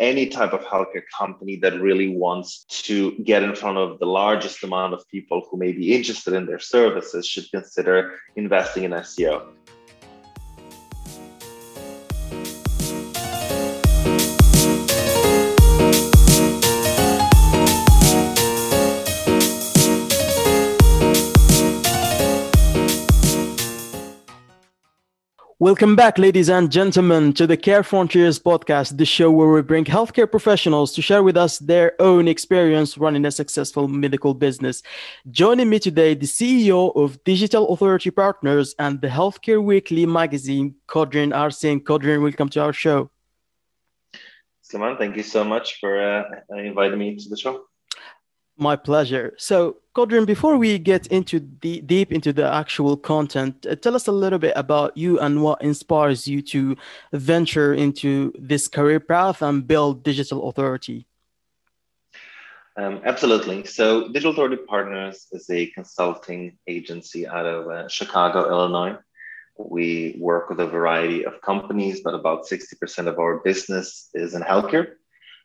any type of healthcare company that really wants to get in front of the largest amount of people who may be interested in their services should consider investing in SEO. Welcome back, ladies and gentlemen, to the Care Frontiers podcast, the show where we bring healthcare professionals to share with us their own experience running a successful medical business. Joining me today, the CEO of Digital Authority Partners and the Healthcare Weekly magazine, Codrin Arsene. Codrin, welcome to our show. Simon, thank you so much for uh, inviting me to the show. My pleasure. So, Codrin, before we get into the deep into the actual content, uh, tell us a little bit about you and what inspires you to venture into this career path and build Digital Authority. Um, absolutely. So, Digital Authority Partners is a consulting agency out of uh, Chicago, Illinois. We work with a variety of companies, but about 60% of our business is in healthcare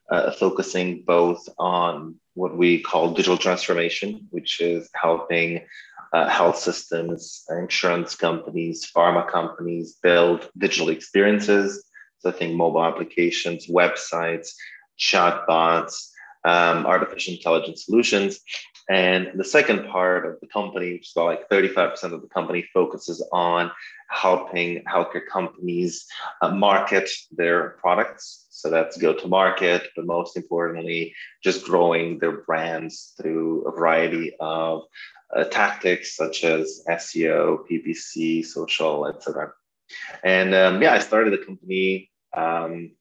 uh, focusing both on what we call digital transformation, which is helping uh, health systems, insurance companies, pharma companies build digital experiences. So I think mobile applications, websites, chatbots, um, artificial intelligence solutions. And the second part of the company, which is about like 35% of the company, focuses on helping healthcare companies uh, market their products. So that's go to market, but most importantly, just growing their brands through a variety of uh, tactics such as SEO, PPC, social, etc. And um, yeah, I started the company. Um,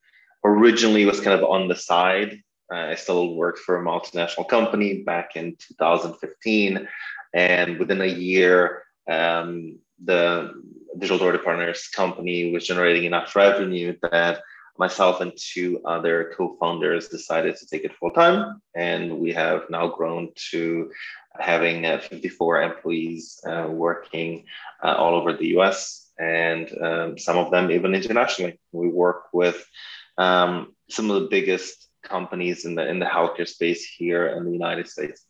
originally was kind of on the side I still worked for a multinational company back in 2015. And within a year, um, the Digital Authority Partners company was generating enough revenue that myself and two other co-founders decided to take it full time. And we have now grown to having uh, 54 employees uh, working uh, all over the US and um, some of them even internationally. We work with um, some of the biggest companies in the in the healthcare space here in the United States.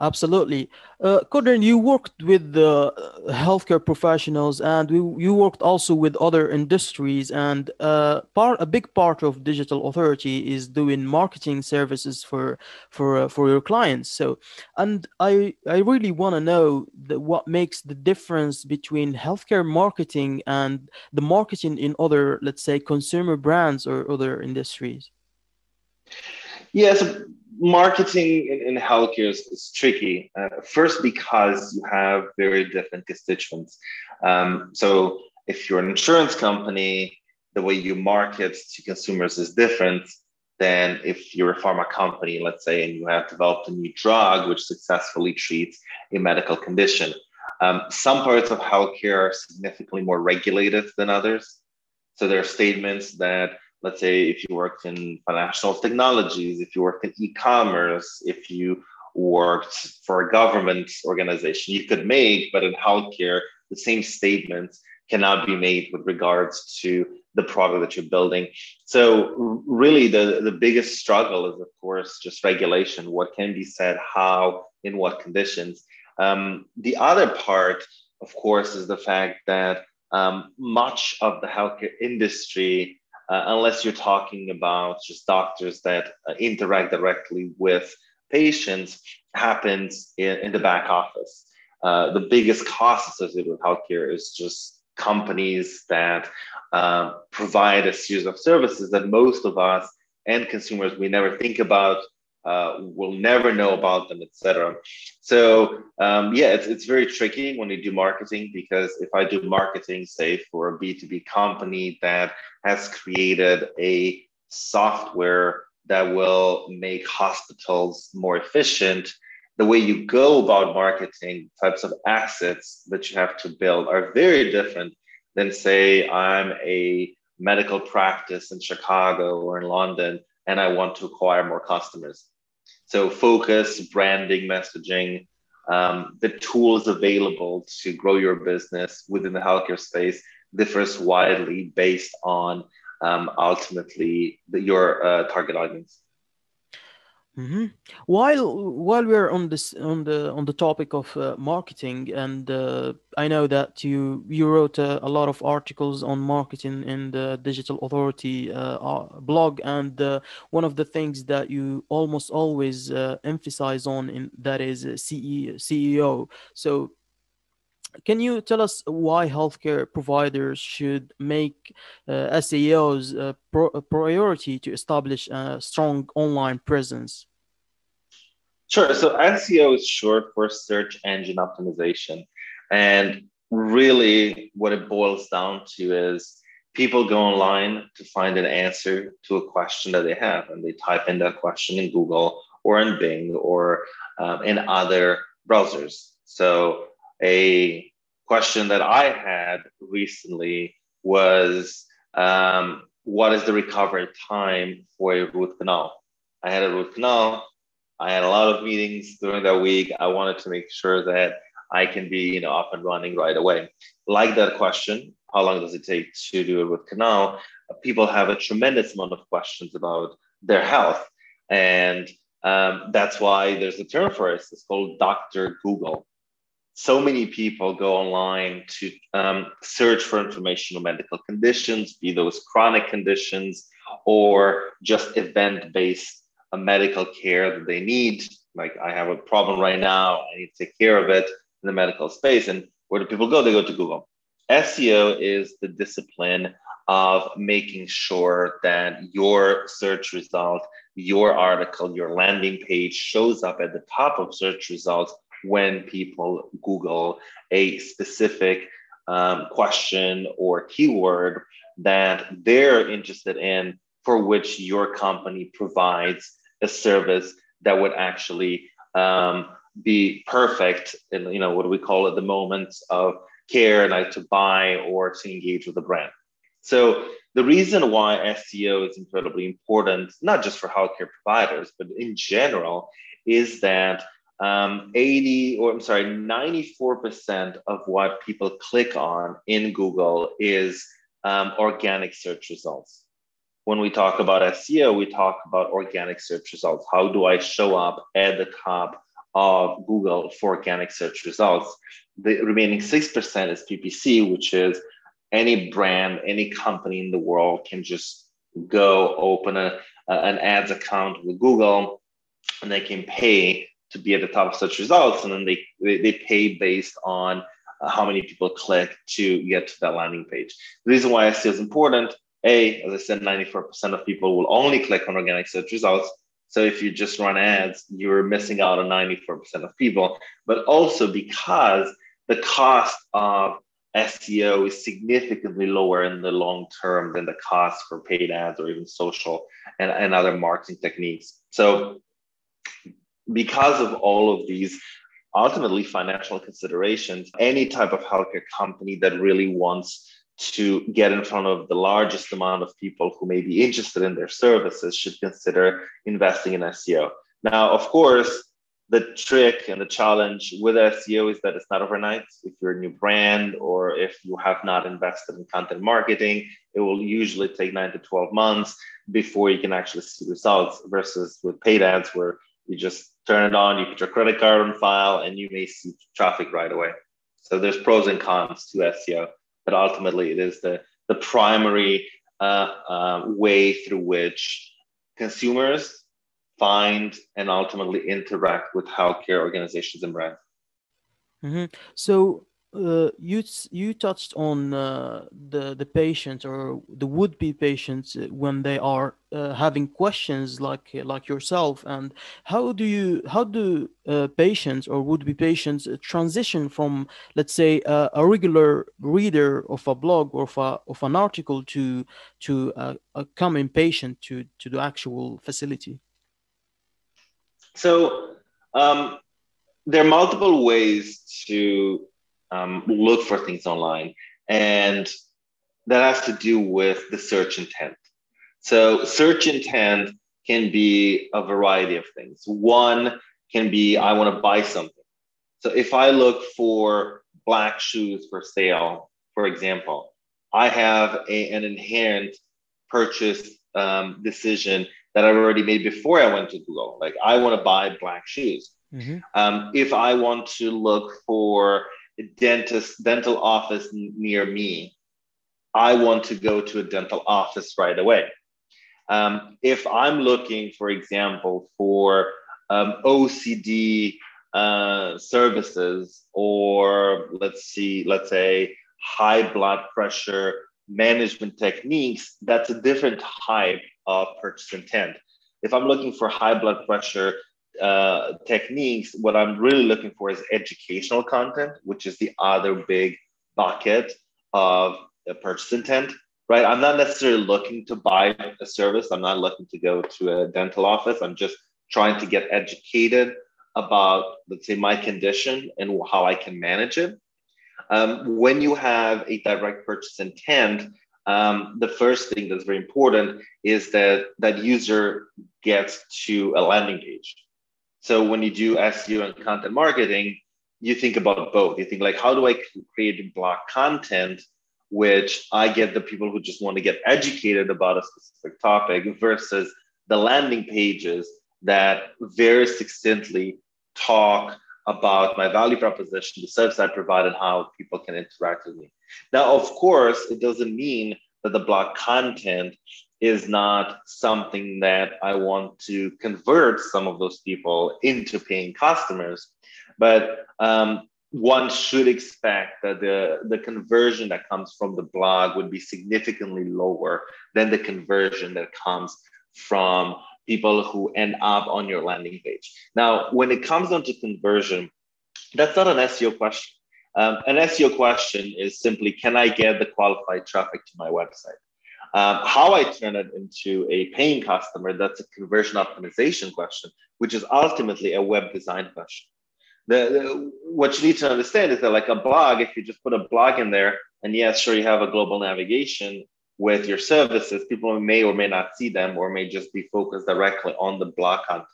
Absolutely. Uh, you worked with the healthcare professionals and we, you worked also with other industries and uh, part a big part of digital authority is doing marketing services for for uh, for your clients. So and I I really want to know the, what makes the difference between healthcare marketing and the marketing in other let's say consumer brands or other industries. Yes, marketing in, in healthcare is, is tricky. Uh, first, because you have very different constituents. Um, so, if you're an insurance company, the way you market to consumers is different than if you're a pharma company, let's say, and you have developed a new drug which successfully treats a medical condition. Um, some parts of healthcare are significantly more regulated than others. So there are statements that let's say if you worked in financial technologies, if you worked in e-commerce, if you worked for a government organization, you could make, but in healthcare, the same statements cannot be made with regards to the product that you're building. So really the, the biggest struggle is of course just regulation, what can be said, how, in what conditions. Um, the other part, of course, is the fact that um, much of the healthcare industry uh, unless you're talking about just doctors that uh, interact directly with patients, happens in, in the back office. Uh, the biggest cost associated with healthcare is just companies that uh, provide a series of services that most of us and consumers we never think about uh, will never know about them, etc. So um, yeah, it's, it's very tricky when you do marketing because if I do marketing, say for a B2B company that has created a software that will make hospitals more efficient, the way you go about marketing types of assets that you have to build are very different than say I'm a medical practice in Chicago or in London and I want to acquire more customers. So focus, branding, messaging, um, the tools available to grow your business within the healthcare space differs widely based on um, ultimately the, your uh, target audience. Mm-hmm. While while we're on this on the on the topic of uh, marketing, and uh, I know that you you wrote uh, a lot of articles on marketing in the Digital Authority uh, blog, and uh, one of the things that you almost always uh, emphasize on in that is CE, CEO. So can you tell us why healthcare providers should make uh, SEOs pro- priority to establish a strong online presence? Sure. So SEO is short for search engine optimization. And really, what it boils down to is people go online to find an answer to a question that they have, and they type in that question in Google or in Bing or um, in other browsers. So a question that I had recently was um, what is the recovery time for a root canal? I had a root canal. I had a lot of meetings during that week. I wanted to make sure that I can be you know, up and running right away. Like that question, how long does it take to do a root canal? People have a tremendous amount of questions about their health. And um, that's why there's a term for it. It's called Dr. Google so many people go online to um, search for information on medical conditions, be those chronic conditions or just event based uh, medical care that they need. Like, I have a problem right now, I need to take care of it in the medical space. And where do people go? They go to Google. SEO is the discipline of making sure that your search result, your article, your landing page shows up at the top of search results when people Google a specific um, question or keyword that they're interested in for which your company provides a service that would actually um, be perfect in you know what do we call it the moments of care like to buy or to engage with a brand. So the reason why seo is incredibly important not just for healthcare providers but in general is that um, 80 or I'm sorry, 94% of what people click on in Google is um, organic search results. When we talk about SEO, we talk about organic search results. How do I show up at the top of Google for organic search results? The remaining 6% is PPC, which is any brand, any company in the world can just go open a, an ads account with Google and they can pay to be at the top of such results. And then they, they, pay based on uh, how many people click to get to that landing page. The reason why SEO is important, A, as I said, 94% of people will only click on organic search results. So if you just run ads, you're missing out on 94% of people, but also because the cost of SEO is significantly lower in the long term than the cost for paid ads or even social and, and other marketing techniques. So because of all of these ultimately financial considerations, any type of healthcare company that really wants to get in front of the largest amount of people who may be interested in their services should consider investing in SEO. Now, of course, the trick and the challenge with SEO is that it's not overnight. If you're a new brand or if you have not invested in content marketing, it will usually take nine to 12 months before you can actually see results versus with paid ads where you just turn it on, you put your credit card on file, and you may see traffic right away. So there's pros and cons to SEO, but ultimately it is the, the primary uh, uh, way through which consumers find and ultimately interact with healthcare organizations and brands. Mm-hmm. So uh, you you touched on uh, the the patients or the would be patients uh, when they are uh, having questions like like yourself. And how do you how do uh, patients or would be patients transition from let's say a regular reader of a blog or of, a, of an article to to a, a common patient to to the actual facility? So um, there are multiple ways to um, look for things online. And that has to do with the search intent. So, search intent can be a variety of things. One can be, I want to buy something. So, if I look for black shoes for sale, for example, I have a, an inherent purchase um, decision that I've already made before I went to Google. Like I want to buy black shoes. Mm-hmm. Um, if I want to look for dentist dental office near me, I want to go to a dental office right away. Um, if I'm looking, for example, for um, OCD uh, services, or let's see, let's say high blood pressure management techniques, that's a different type of purchase intent. If I'm looking for high blood pressure uh, techniques, what I'm really looking for is educational content, which is the other big bucket of purchase intent, right? I'm not necessarily looking to buy a service. I'm not looking to go to a dental office. I'm just trying to get educated about, let's say, my condition and how I can manage it. Um, when you have a direct purchase intent, um, the first thing that's very important is that that user gets to a landing page. So when you do SEO and content marketing, you think about both. You think like, how do I create blog content, which I get the people who just want to get educated about a specific topic versus the landing pages that very succinctly talk about my value proposition, the service I provide, and how people can interact with me. Now, of course, it doesn't mean that the blog content is not something that I want to convert some of those people into paying customers, but um, one should expect that the, the conversion that comes from the blog would be significantly lower than the conversion that comes from people who end up on your landing page. Now, when it comes down to conversion, that's not an SEO question. Um, an SEO question is simply, can I get the qualified traffic to my website? Um, how I turn it into a paying customer, that's a conversion optimization question, which is ultimately a web design question. The, the, what you need to understand is that like a blog, if you just put a blog in there, and yes, sure, you have a global navigation, with your services, people may or may not see them or may just be focused directly on the blog content.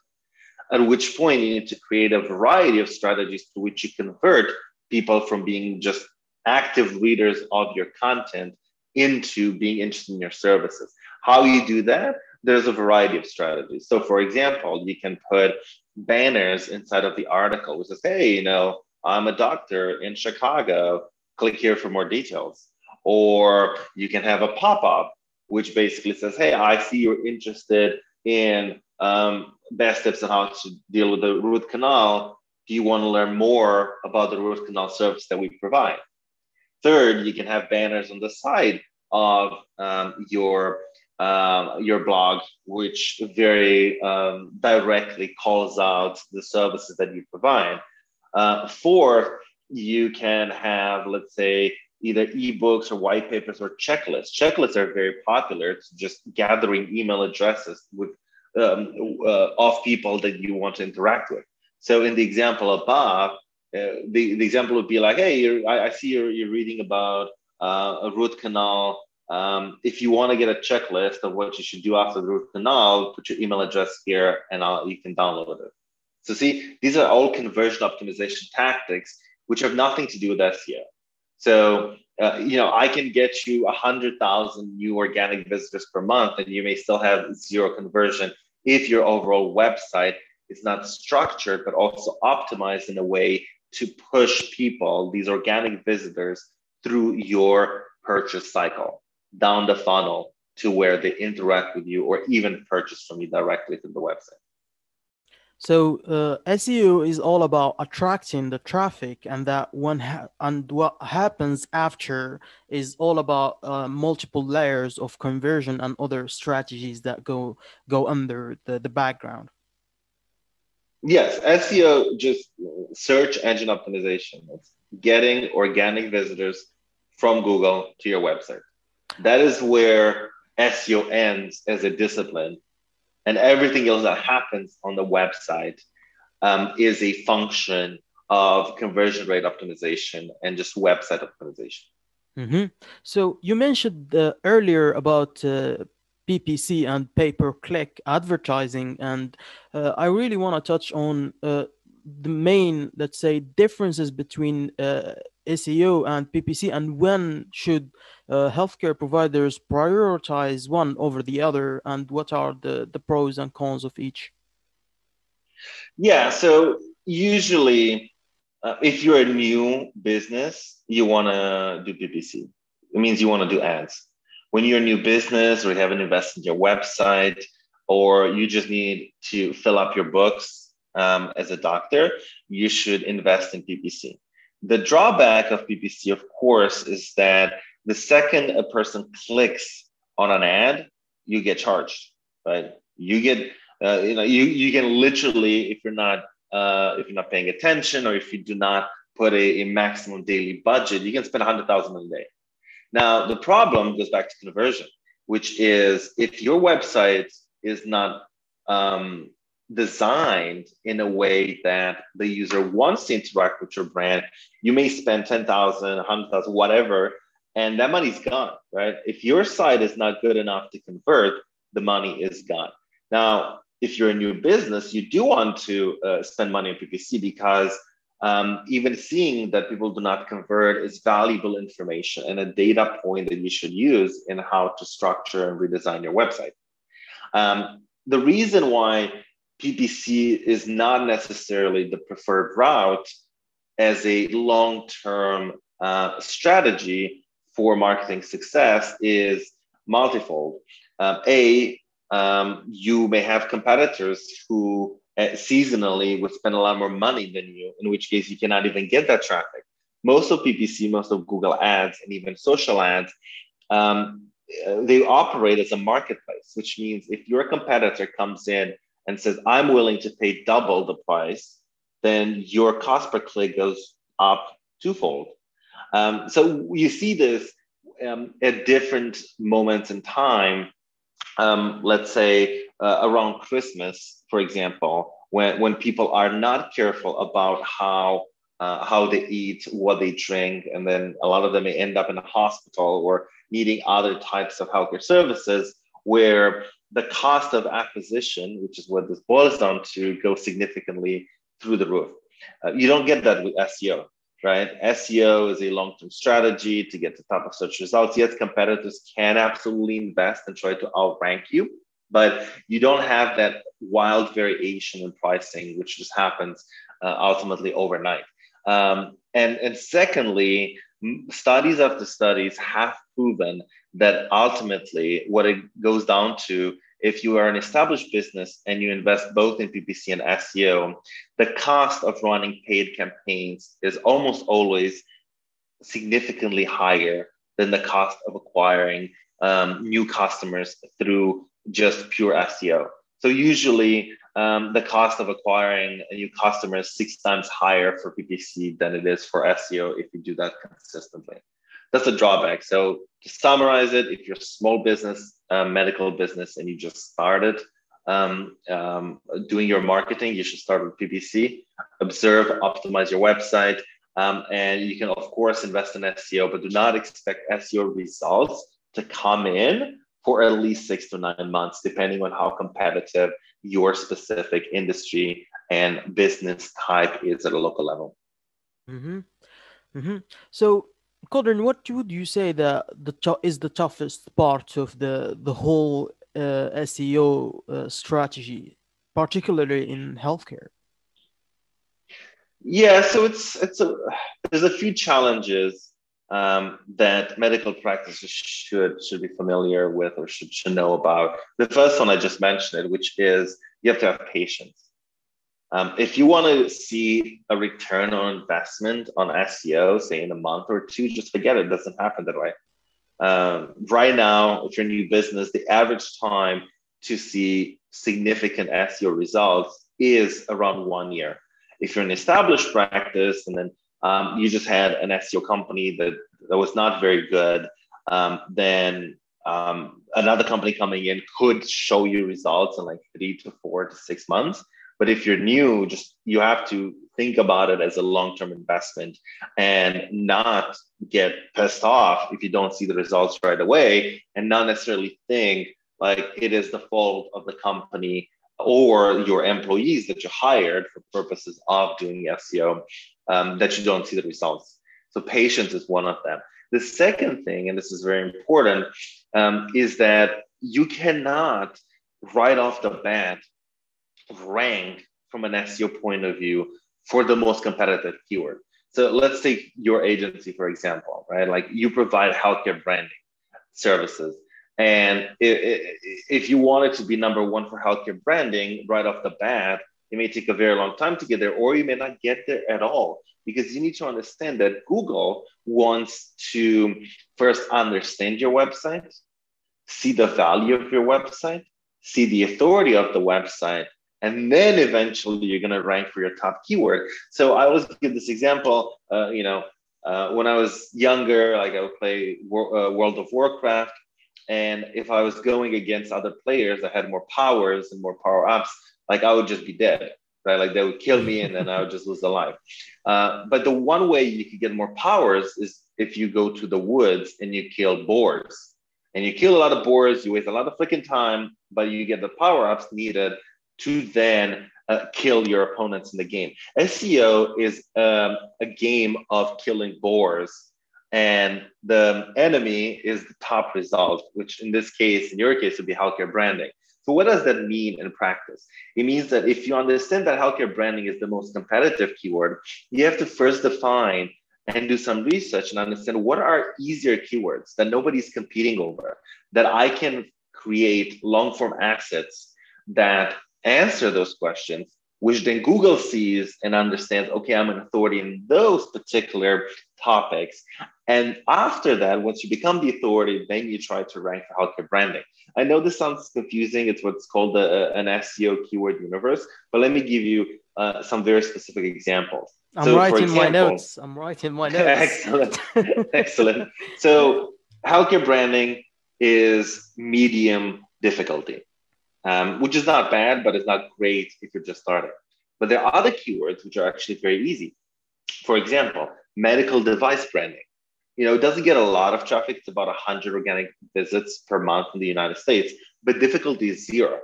At which point you need to create a variety of strategies to which you convert people from being just active readers of your content into being interested in your services. How you do that? There's a variety of strategies. So, for example, you can put banners inside of the article which says, hey, you know, I'm a doctor in Chicago. Click here for more details or you can have a pop-up which basically says hey i see you're interested in um, best tips on how to deal with the root canal do you want to learn more about the root canal service that we provide third you can have banners on the side of um, your um, your blog, which very um, directly calls out the services that you provide. Uh, fourth, you can have, let's say, either ebooks or white papers or checklists. Checklists are very popular. It's just gathering email addresses with um, uh, of people that you want to interact with. So in the example above, uh, the, the example would be like, hey, I, I, see you're, you're reading about uh, a root canal. Um, if you want to get a checklist of what you should do after the root canal, put your email address here and I'll, you can download it. So see, these are all conversion optimization tactics, which have nothing to do with SEO. So, uh, you know, I can get you 100,000 new organic visitors per month, and you may still have zero conversion if your overall website is not structured, but also optimized in a way to push people, these organic visitors, through your purchase cycle down the funnel to where they interact with you or even purchase from you directly through the website. So uh, SEO is all about attracting the traffic, and that one ha- and what happens after is all about uh, multiple layers of conversion and other strategies that go go under the, the background. Yes, SEO just search engine optimization. It's getting organic visitors from Google to your website. That is where SEO ends as a discipline and everything else that happens on the website um, is a function of conversion rate optimization and just website optimization. Mm-hmm. So you mentioned uh, earlier about uh, PPC and pay-per-click advertising, and uh, I really want to touch on uh, the main, let's say, differences between uh, SEO and PPC, and when should uh, healthcare providers prioritize one over the other, and what are the, the pros and cons of each? Yeah, so usually, uh, if you're a new business, you want to do PPC. It means you want to do ads. When you're a new business or you haven't invested in your website, or you just need to fill up your books um, as a doctor, you should invest in PPC. The drawback of PPC, of course, is that the second a person clicks on an ad, you get charged, right? You get, uh, you know, you, you can literally, if you're not, uh, if you're not paying attention or if you do not put a, a maximum daily budget, you can spend 100,000 a day. Now, the problem goes back to conversion, which is if your website is not um, designed in a way that the user wants to interact with your brand, you may spend 10,000, 100,000, whatever, and that money's gone, right? If your site is not good enough to convert, the money is gone. Now, if you're a new business, you do want to uh, spend money on PPC because um, even seeing that people do not convert is valuable information and a data point that you should use in how to structure and redesign your website. Um, the reason why PPC is not necessarily the preferred route as a long term uh, strategy for marketing success is multifold. Um, a, um, you may have competitors who uh, seasonally would spend a lot more money than you, in which case you cannot even get that traffic. Most of PPC, most of Google ads, and even social ads, um, uh, they operate as a marketplace, which means if your competitor comes in and says, I'm willing to pay double the price, then your cost per click goes up twofold. Um, so you see this um, at different moments in time. Um, let's say uh, around Christmas, for example, when, when people are not careful about how uh, how they eat, what they drink, and then a lot of them may end up in a hospital or needing other types of healthcare services where the cost of acquisition, which is what this boils down to, goes significantly through the roof. Uh, you don't get that with SEO, right? SEO is a long term strategy to get to top of search results. Yes, competitors can absolutely invest and try to outrank you, but you don't have that wild variation in pricing, which just happens uh, ultimately overnight. Um, and, and secondly, studies after studies have proven that ultimately what it goes down to if you are an established business and you invest both in PPC and SEO, the cost of running paid campaigns is almost always significantly higher than the cost of acquiring um, new customers through just pure SEO. So usually um, the cost of acquiring a new customer is six times higher for PPC than it is for SEO if you do that consistently. That's a drawback. So to summarize it, if you're a small business, medical business, and you just started um, um, doing your marketing, you should start with PPC. Observe, optimize your website, um, and you can of course invest in SEO, but do not expect SEO results to come in for at least six to nine months, depending on how competitive your specific industry and business type is at a local level. Mm-hmm. Mm-hmm. So, Codrin, what would you say that the is the toughest part of the the whole uh, SEO uh, strategy, particularly in healthcare? Yeah, so it's it's a there's a few challenges um, that medical practices should should be familiar with or should, should know about. The first one I just mentioned, which is you have to have patience. Um, if you want to see a return on investment on SEO, say in a month or two, just forget it. It doesn't happen that way. Um, right now, if you're a new business, the average time to see significant SEO results is around one year. If you're an established practice and then um, you just had an SEO company that, that was not very good, um, then um, another company coming in could show you results in like three to four to six months. But if you're new, just you have to think about it as a long-term investment and not get pissed off if you don't see the results right away and not necessarily think like it is the fault of the company or your employees that you hired for purposes of doing the SEO um, that you don't see the results. So patience is one of them. The second thing, and this is very important, um, is that you cannot right off the bat rank from an SEO point of view for the most competitive keyword. So let's take your agency, for example, right? Like you provide healthcare branding services. And if you wanted to be number one for healthcare branding right off the bat, it may take a very long time to get there, or you may not get there at all because you need to understand that Google wants to first understand your website, see the value of your website, see the authority of the website, and then eventually you're going to rank for your top keyword. So I always give this example. Uh, you know, uh, when I was younger, like I would play War, uh, World of Warcraft, and if I was going against other players that had more powers and more power ups, like I would just be dead right? Like they would kill me and then I would just lose the life. Uh, but the one way you could get more powers is if you go to the woods and you kill boars. And you kill a lot of boars, you waste a lot of freaking time, but you get the power ups needed to then uh, kill your opponents in the game. SEO is um, a game of killing boars, and the enemy is the top result, which in this case, in your case, would be healthcare branding. So, what does that mean in practice? It means that if you understand that healthcare branding is the most competitive keyword, you have to first define and do some research and understand what are easier keywords that nobody's competing over, that I can create long form assets that answer those questions, which then Google sees and understands, okay, I'm an authority in those particular topics. And after that, once you become the authority, then you try to rank for healthcare branding. I know this sounds confusing. It's what's called a, an SEO keyword universe, but let me give you uh, some very specific examples. I'm so writing example, my notes. I'm writing my notes. excellent. excellent. So, healthcare branding is medium difficulty, um, which is not bad, but it's not great if you're just starting. But there are other keywords which are actually very easy. For example, medical device branding you know, it doesn't get a lot of traffic. It's about 100 organic visits per month in the United States, but difficulty is zero,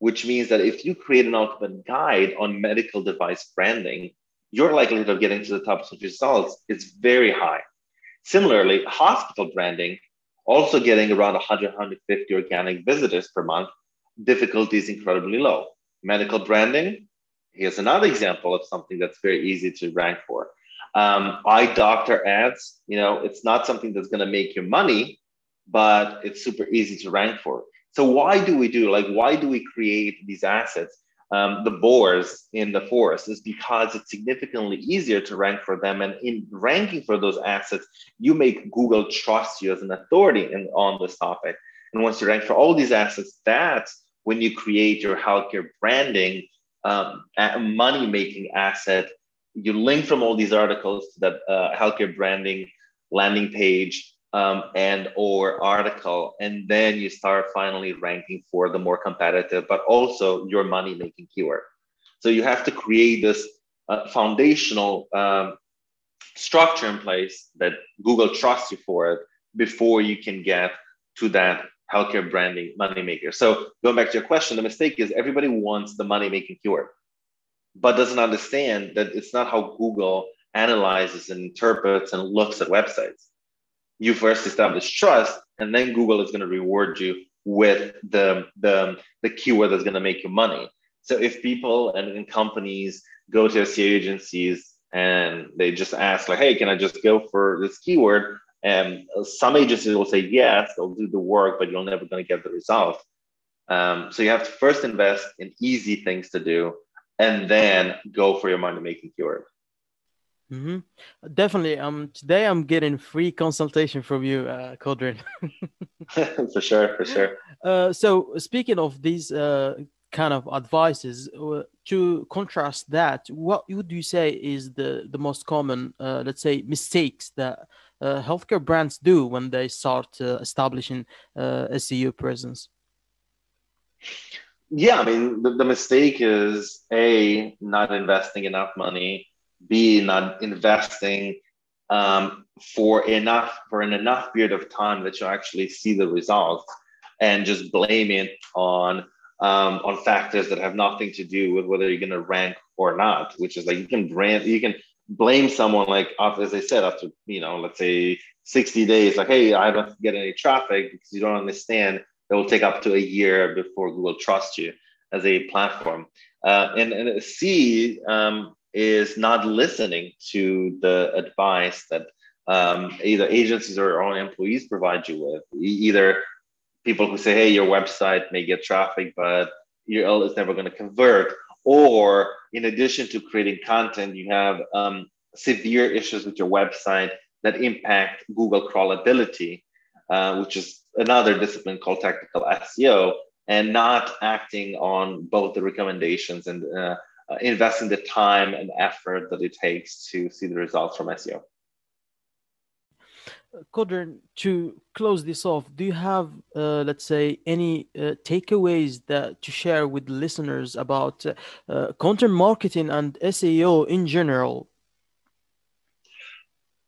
which means that if you create an ultimate guide on medical device branding, your likelihood of getting to the top of results is very high. Similarly, hospital branding, also getting around 100, 150 organic visitors per month, difficulty is incredibly low. Medical branding, here's another example of something that's very easy to rank for. Um, eye doctor ads, you know, it's not something that's going to make you money, but it's super easy to rank for. So why do we do like why do we create these assets? Um, the boars in the forest is because it's significantly easier to rank for them. And in ranking for those assets, you make Google trust you as an authority in, on this topic. And once you rank for all these assets, that's when you create your healthcare branding um, money making asset you link from all these articles to that uh, healthcare branding landing page um, and or article and then you start finally ranking for the more competitive but also your money making keyword. So you have to create this uh, foundational um, structure in place that google trusts you for it before you can get to that healthcare branding money maker so going back to your question the mistake is everybody wants the money making keyword but doesn't understand that it's not how Google analyzes and interprets and looks at websites. You first establish trust, and then Google is going to reward you with the, the, the keyword that's going to make you money. So if people and, and companies go to SEO agencies and they just ask, like, hey, can I just go for this keyword? And some agencies will say yes, they'll do the work, but you're never going to get the result. Um, so you have to first invest in easy things to do and then go for your money making keyword. Mm-hmm. Definitely. Um, today I'm getting free consultation from you, uh, Codrin. for sure, for sure. Uh, so speaking of these uh, kind of advices, uh, to contrast that, what would you say is the the most common, uh, let's say, mistakes that healthcare brands do when they start uh, establishing uh, SEO presence? yeah, I mean, the, the mistake is A, not investing enough money, B, not investing um, for enough for an enough period of time that you actually see the results and just blame it on um, on factors that have nothing to do with whether you're going to rank or not which is like you can brand you can blame someone like as I said after you know let's say 60 days like hey I don't get any traffic because you don't understand. It will take up to a year before Google trusts you as a platform. Uh, and, and C um, is not listening to the advice that um, either agencies or your own employees provide you with. Either people who say hey your website may get traffic but your URL is never going to convert or in addition to creating content, you have um, severe issues with your website that impact Google crawlability, uh, which is another discipline called technical SEO, and not acting on both the recommendations and uh, investing the time and effort that it takes to see the results from SEO. Codrin, to close this off, do you have, uh, let's say, any uh, takeaways that to share with listeners about uh, uh content marketing and SEO in general?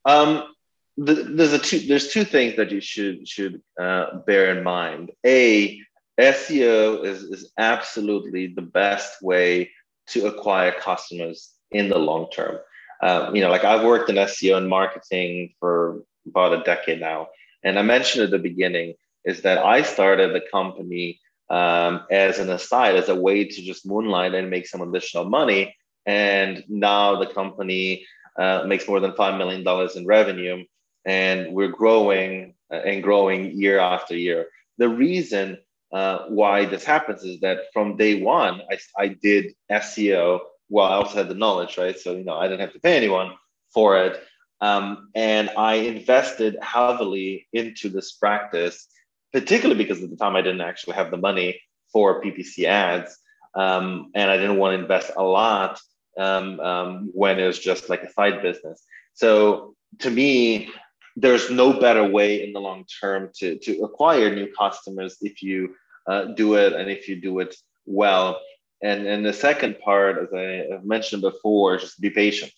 Um, the, there's a two. There's two things that you should should uh, bear in mind. A, SEO is is absolutely the best way to acquire customers in the long term. Um, you know, like I've worked in SEO and marketing for about a decade now. And I mentioned at the beginning is that I started the company um, as an aside, as a way to just moonlight and make some additional money. And now the company uh, makes more than $5 million in revenue. And we're growing uh, and growing year after year. The reason uh, why this happens is that from day one, I, I did SEO. Well, I also had the knowledge, right? So, you know, I didn't have to pay anyone for it. Um, and I invested heavily into this practice, particularly because at the time I didn't actually have the money for PPC ads. Um, and I didn't want to invest a lot um, um, when it was just like a side business. So to me, there's no better way in the long term to, to acquire new customers if you uh, do it and if you do it well. And, and the second part, as I mentioned before, just be patient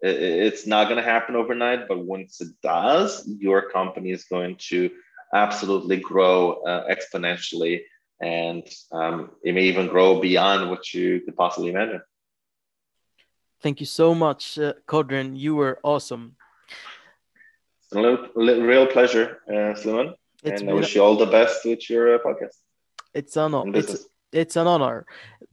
it's not going to happen overnight, but once it does, your company is going to absolutely grow uh, exponentially, and um, it may even grow beyond what you could possibly imagine. Thank you so much, uh. You were awesome. It's a little, real pleasure, uh, Sliman. and I wish you all the best with your uh, podcast. It's an honor. It's, it's an honor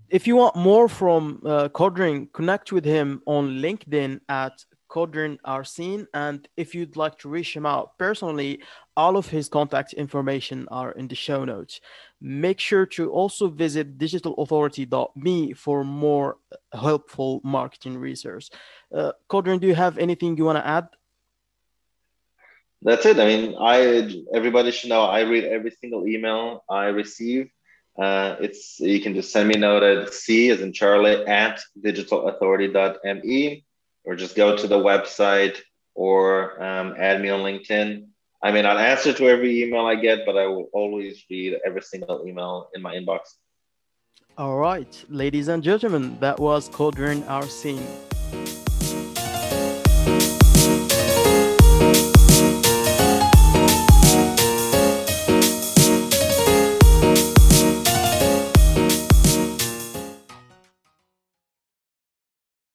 if you want more from uh, Codrin, connect with him on LinkedIn at Codrin Arsene. And if you'd like to reach him out personally, all of his contact information are in the show notes. Make sure to also visit digitalauthority.me for more helpful marketing research. Uh, Codrin, do you have anything you want to add? That's it. I mean, I everybody should know I read every single email I receive uh, it's you can just send me a note at C as in Charlie at digitalauthority.me or just go to the website or um, add me on LinkedIn. I may not answer to every email I get, but I will always read every single email in my inbox. All right, ladies and gentlemen, that was Codrin Arsene.